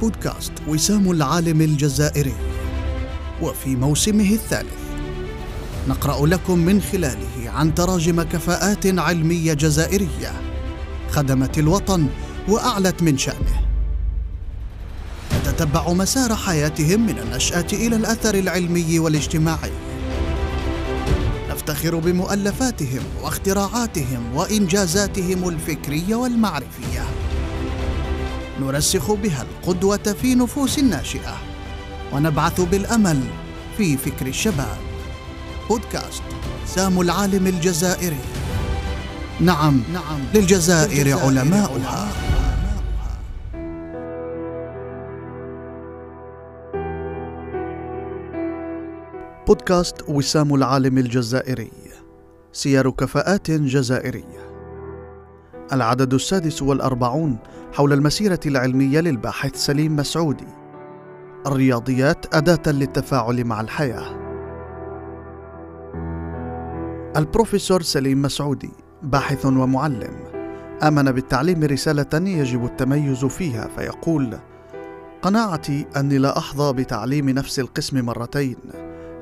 بودكاست وسام العالم الجزائري. وفي موسمه الثالث نقرأ لكم من خلاله عن تراجم كفاءات علمية جزائرية خدمت الوطن وأعلت من شأنه. نتتبع مسار حياتهم من النشأة إلى الأثر العلمي والاجتماعي. نفتخر بمؤلفاتهم واختراعاتهم وإنجازاتهم الفكرية والمعرفية. نرسخ بها القدوة في نفوس الناشئة. ونبعث بالأمل في فكر الشباب. بودكاست سام العالم الجزائري. نعم نعم. للجزائر علماؤها. بودكاست وسام العالم الجزائري. سير كفاءات جزائرية. العدد السادس والأربعون حول المسيرة العلمية للباحث سليم مسعودي. الرياضيات أداة للتفاعل مع الحياة. البروفيسور سليم مسعودي باحث ومعلم آمن بالتعليم رسالة يجب التميز فيها فيقول قناعتي أني لا أحظى بتعليم نفس القسم مرتين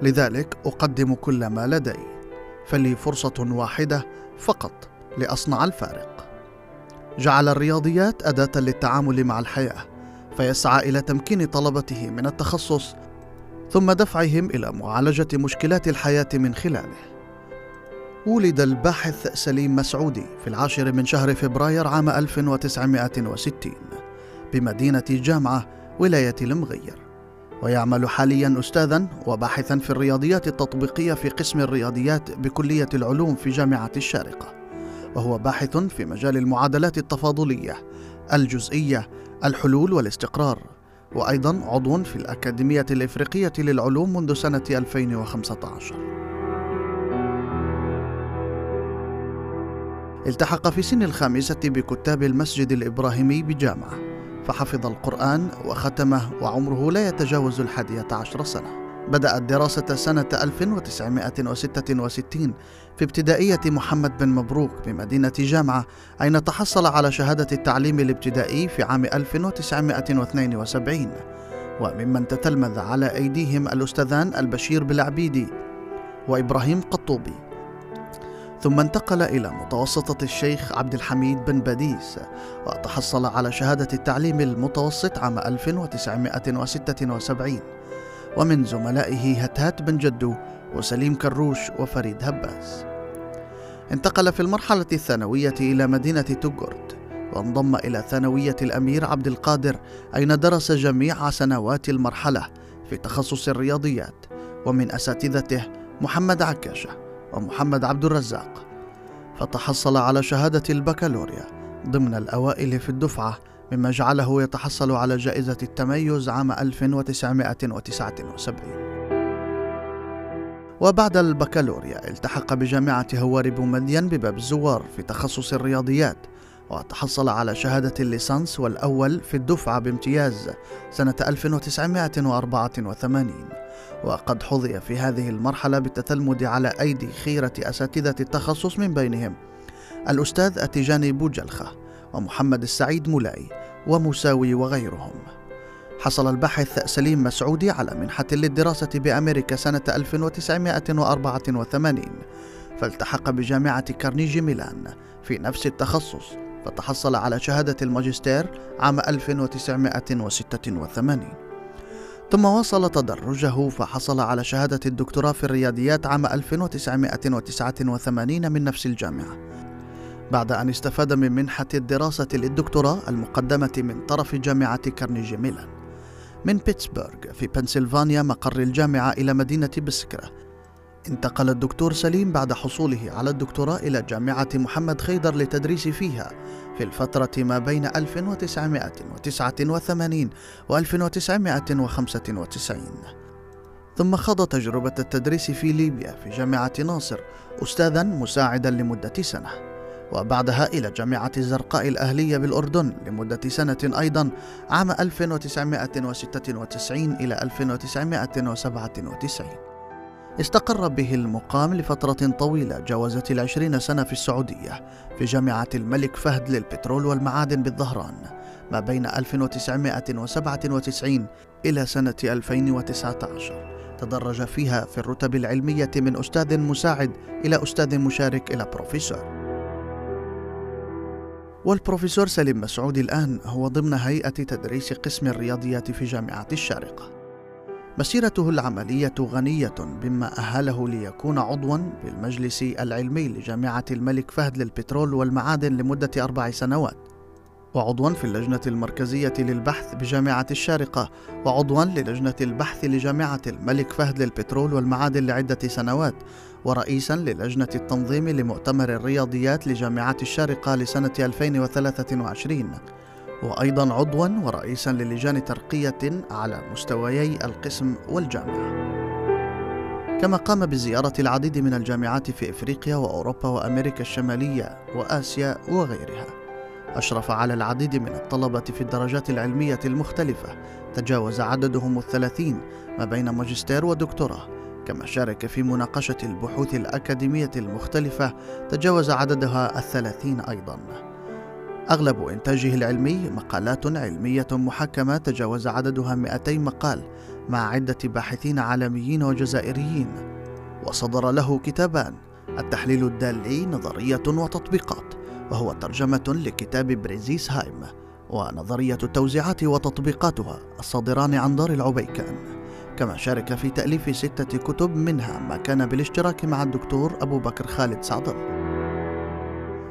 لذلك أقدم كل ما لدي فلي فرصة واحدة فقط لأصنع الفارق. جعل الرياضيات أداة للتعامل مع الحياة فيسعى إلى تمكين طلبته من التخصص ثم دفعهم إلى معالجة مشكلات الحياة من خلاله. ولد الباحث سليم مسعودي في العاشر من شهر فبراير عام 1960 بمدينة جامعة ولاية المغير. ويعمل حاليا أستاذا وباحثا في الرياضيات التطبيقية في قسم الرياضيات بكلية العلوم في جامعة الشارقة. وهو باحث في مجال المعادلات التفاضلية الجزئية الحلول والاستقرار وأيضا عضو في الأكاديمية الإفريقية للعلوم منذ سنة 2015 التحق في سن الخامسة بكتاب المسجد الإبراهيمي بجامعة فحفظ القرآن وختمه وعمره لا يتجاوز الحادية عشر سنة. بدأ الدراسة سنة 1966 في ابتدائية محمد بن مبروك بمدينة جامعة أين تحصل على شهادة التعليم الابتدائي في عام 1972 وممن تتلمذ على أيديهم الأستاذان البشير بالعبيدي وإبراهيم قطوبي. ثم انتقل إلى متوسطة الشيخ عبد الحميد بن باديس وتحصل على شهادة التعليم المتوسط عام 1976 ومن زملائه هتات بن جدو وسليم كروش وفريد هباس. انتقل في المرحلة الثانوية إلى مدينة توغورت وانضم إلى ثانوية الأمير عبد القادر أين درس جميع سنوات المرحلة في تخصص الرياضيات ومن أساتذته محمد عكاشة ومحمد عبد الرزاق. فتحصل على شهادة البكالوريا ضمن الأوائل في الدفعة مما جعله يتحصل على جائزة التميز عام 1979 وبعد البكالوريا التحق بجامعة هواري بومدين بباب الزوار في تخصص الرياضيات وتحصل على شهادة الليسانس والأول في الدفعة بامتياز سنة 1984 وقد حظي في هذه المرحلة بالتتلمذ على أيدي خيرة أساتذة التخصص من بينهم. الأستاذ أتيجاني بوجلخة ومحمد السعيد مولاي ومساوي وغيرهم. حصل الباحث سليم مسعودي على منحة للدراسة بأمريكا سنة 1984 فالتحق بجامعة كارنيجي ميلان في نفس التخصص فتحصل على شهادة الماجستير عام 1986 ثم واصل تدرجه فحصل على شهادة الدكتوراه في الرياضيات عام 1989 من نفس الجامعة. بعد أن استفاد من منحة الدراسة للدكتوراه المقدمة من طرف جامعة كارنيجي ميلان. من بيتسبرغ في بنسلفانيا مقر الجامعة إلى مدينة بسكرة. انتقل الدكتور سليم بعد حصوله على الدكتوراه إلى جامعة محمد خيدر للتدريس فيها في الفترة ما بين 1989 و 1995 ثم خاض تجربة التدريس في ليبيا في جامعة ناصر أستاذا مساعدا لمدة سنة. وبعدها إلى جامعة الزرقاء الأهلية بالأردن لمدة سنة أيضا عام 1996 إلى 1997 استقر به المقام لفترة طويلة جاوزت العشرين سنة في السعودية في جامعة الملك فهد للبترول والمعادن بالظهران ما بين 1997 إلى سنة 2019 تدرج فيها في الرتب العلمية من أستاذ مساعد إلى أستاذ مشارك إلى بروفيسور. والبروفيسور سليم مسعود الآن هو ضمن هيئة تدريس قسم الرياضيات في جامعة الشارقة. مسيرته العملية غنية بما أهله ليكون عضوا بالمجلس العلمي لجامعة الملك فهد للبترول والمعادن لمدة أربع سنوات. وعضوا في اللجنة المركزية للبحث بجامعة الشارقة وعضوا للجنة البحث لجامعة الملك فهد للبترول والمعادن لعدة سنوات ورئيسا للجنة التنظيم لمؤتمر الرياضيات لجامعة الشارقة لسنة 2023 وأيضا عضوا ورئيسا للجان ترقية على مستويي القسم والجامعة. كما قام بزيارة العديد من الجامعات في إفريقيا وأوروبا وأمريكا الشمالية وآسيا وغيرها. أشرف على العديد من الطلبة في الدرجات العلمية المختلفة. تجاوز عددهم الثلاثين ما بين ماجستير ودكتوراه. كما شارك في مناقشة البحوث الأكاديمية المختلفة تجاوز عددها الثلاثين أيضا. أغلب إنتاجه العلمي مقالات علمية محكمة تجاوز عددها 200 مقال مع عدة باحثين عالميين وجزائريين. وصدر له كتابان التحليل الدالي نظرية وتطبيقات. وهو ترجمة لكتاب بريزيس هايم ونظرية التوزيعات وتطبيقاتها الصادران عن دار العبيكان. كما شارك في تأليف ستة كتب منها ما كان بالاشتراك مع الدكتور أبو بكر خالد سعدل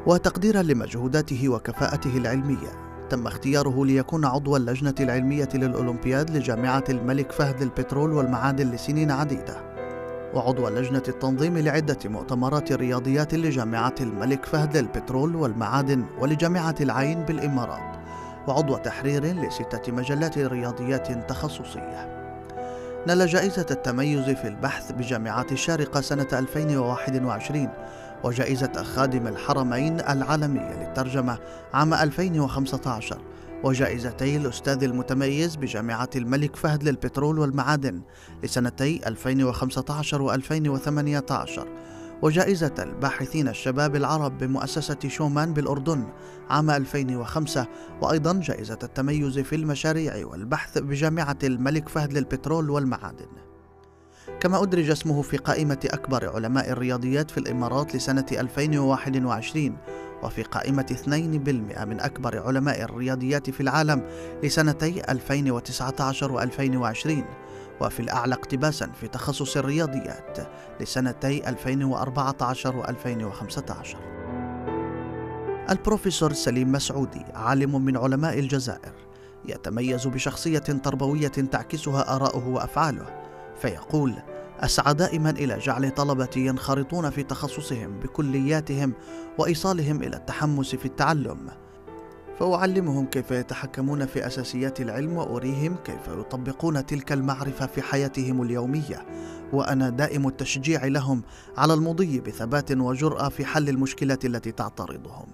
وتقديرا لمجهوداته وكفاءته العلمية تم اختياره ليكون عضو اللجنة العلمية للأولمبياد لجامعة الملك فهد للبترول والمعادن لسنين عديدة. وعضو لجنة التنظيم لعدة مؤتمرات رياضيات لجامعة الملك فهد للبترول والمعادن ولجامعة العين بالإمارات وعضو تحرير لستة مجلات رياضيات تخصصية. نال جائزة التميز في البحث بجامعة الشارقة سنة 2021 وجائزة خادم الحرمين العالمية للترجمة عام 2015 وجائزتي الأستاذ المتميز بجامعة الملك فهد للبترول والمعادن لسنتي 2015 و2018 وجائزة الباحثين الشباب العرب بمؤسسة شومان بالأردن عام 2005 وأيضا جائزة التميز في المشاريع والبحث بجامعة الملك فهد للبترول والمعادن. كما أدرج اسمه في قائمة أكبر علماء الرياضيات في الإمارات لسنة 2021 وفي قائمة 2% من أكبر علماء الرياضيات في العالم لسنتي 2019 و2020 وفي الأعلى اقتباسا في تخصص الرياضيات لسنتي 2014 و2015 البروفيسور سليم مسعودي عالم من علماء الجزائر يتميز بشخصية تربوية تعكسها آراؤه وأفعاله فيقول أسعى دائما إلى جعل طلبتي ينخرطون في تخصصهم بكلياتهم وإيصالهم إلى التحمس في التعلم. فأعلمهم كيف يتحكمون في أساسيات العلم وأريهم كيف يطبقون تلك المعرفة في حياتهم اليومية. وأنا دائم التشجيع لهم على المضي بثبات وجرأة في حل المشكلات التي تعترضهم.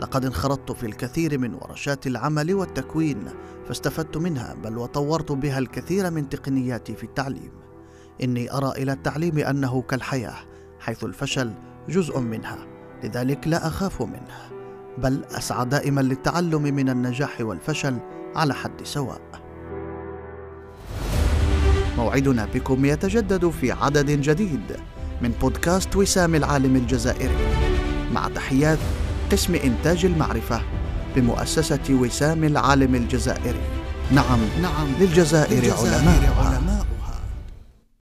لقد انخرطت في الكثير من ورشات العمل والتكوين فاستفدت منها بل وطورت بها الكثير من تقنياتي في التعليم. إني أرى إلى التعليم أنه كالحياة حيث الفشل جزء منها لذلك لا أخاف منه بل أسعى دائما للتعلم من النجاح والفشل على حد سواء. موعدنا بكم يتجدد في عدد جديد من بودكاست وسام العالم الجزائري. مع تحيات قسم إنتاج المعرفة بمؤسسة وسام العالم الجزائري. نعم نعم للجزائر, للجزائر علماء, علماء.